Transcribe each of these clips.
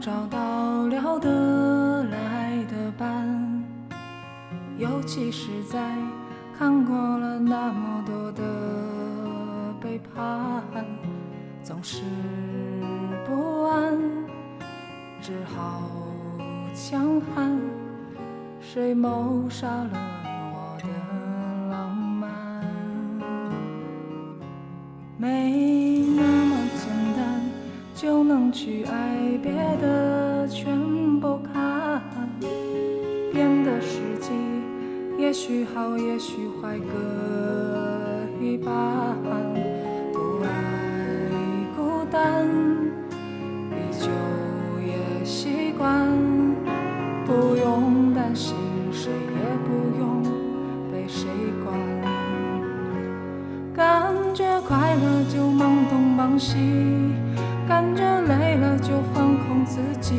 找到聊得来的伴。尤其是在看过了那么多的背叛总是不安只好强悍。谁谋杀了就能去爱，别的全部看。变的时机，也许好，也许坏，各一半。不爱孤单，依旧也习惯。不用担心，谁也不用被谁管。感觉快乐就忙东忙西，感觉累了就放空自己。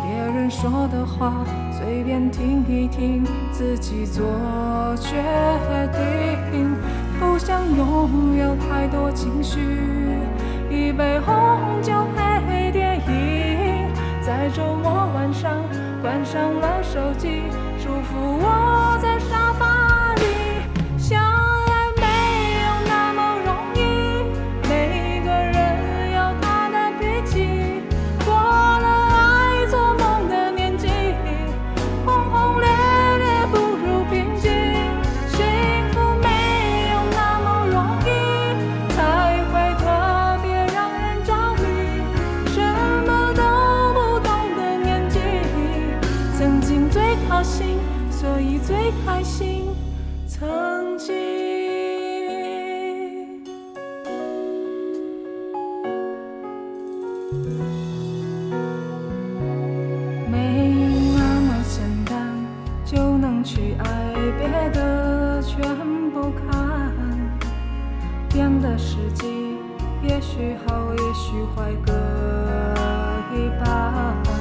别人说的话随便听一听，自己做决定。不想拥有太多情绪，一杯红酒配电影，在周末晚上关上了所以最开心。曾经。没那么简单就能去爱，别的全不看。变的时机，也许好，也许坏，各一半。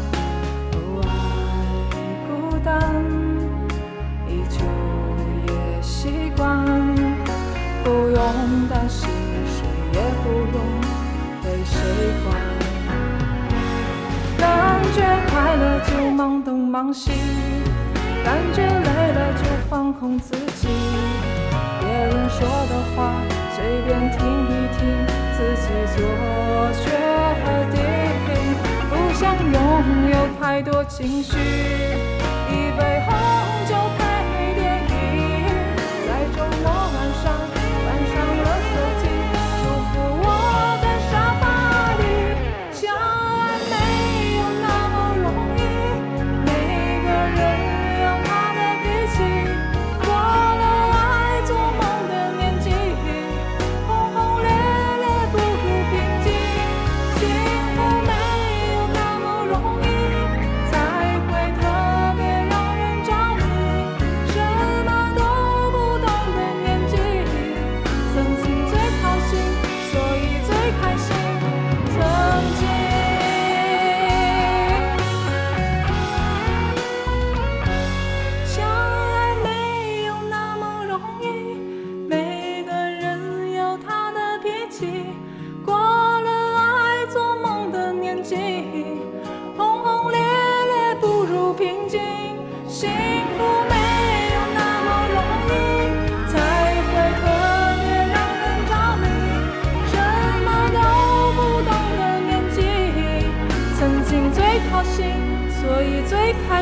感觉快乐就忙东忙西，感觉累了就放空自己。别人说的话随便听一听，自己做决定。不想拥有太多情绪，一杯红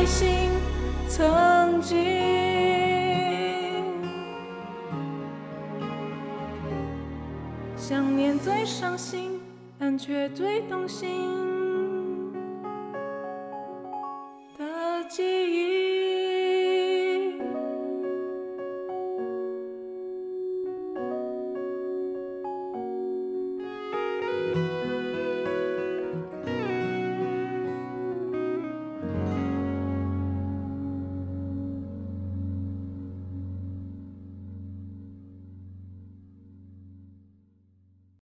心曾经。想念最伤心但却最动心。的记忆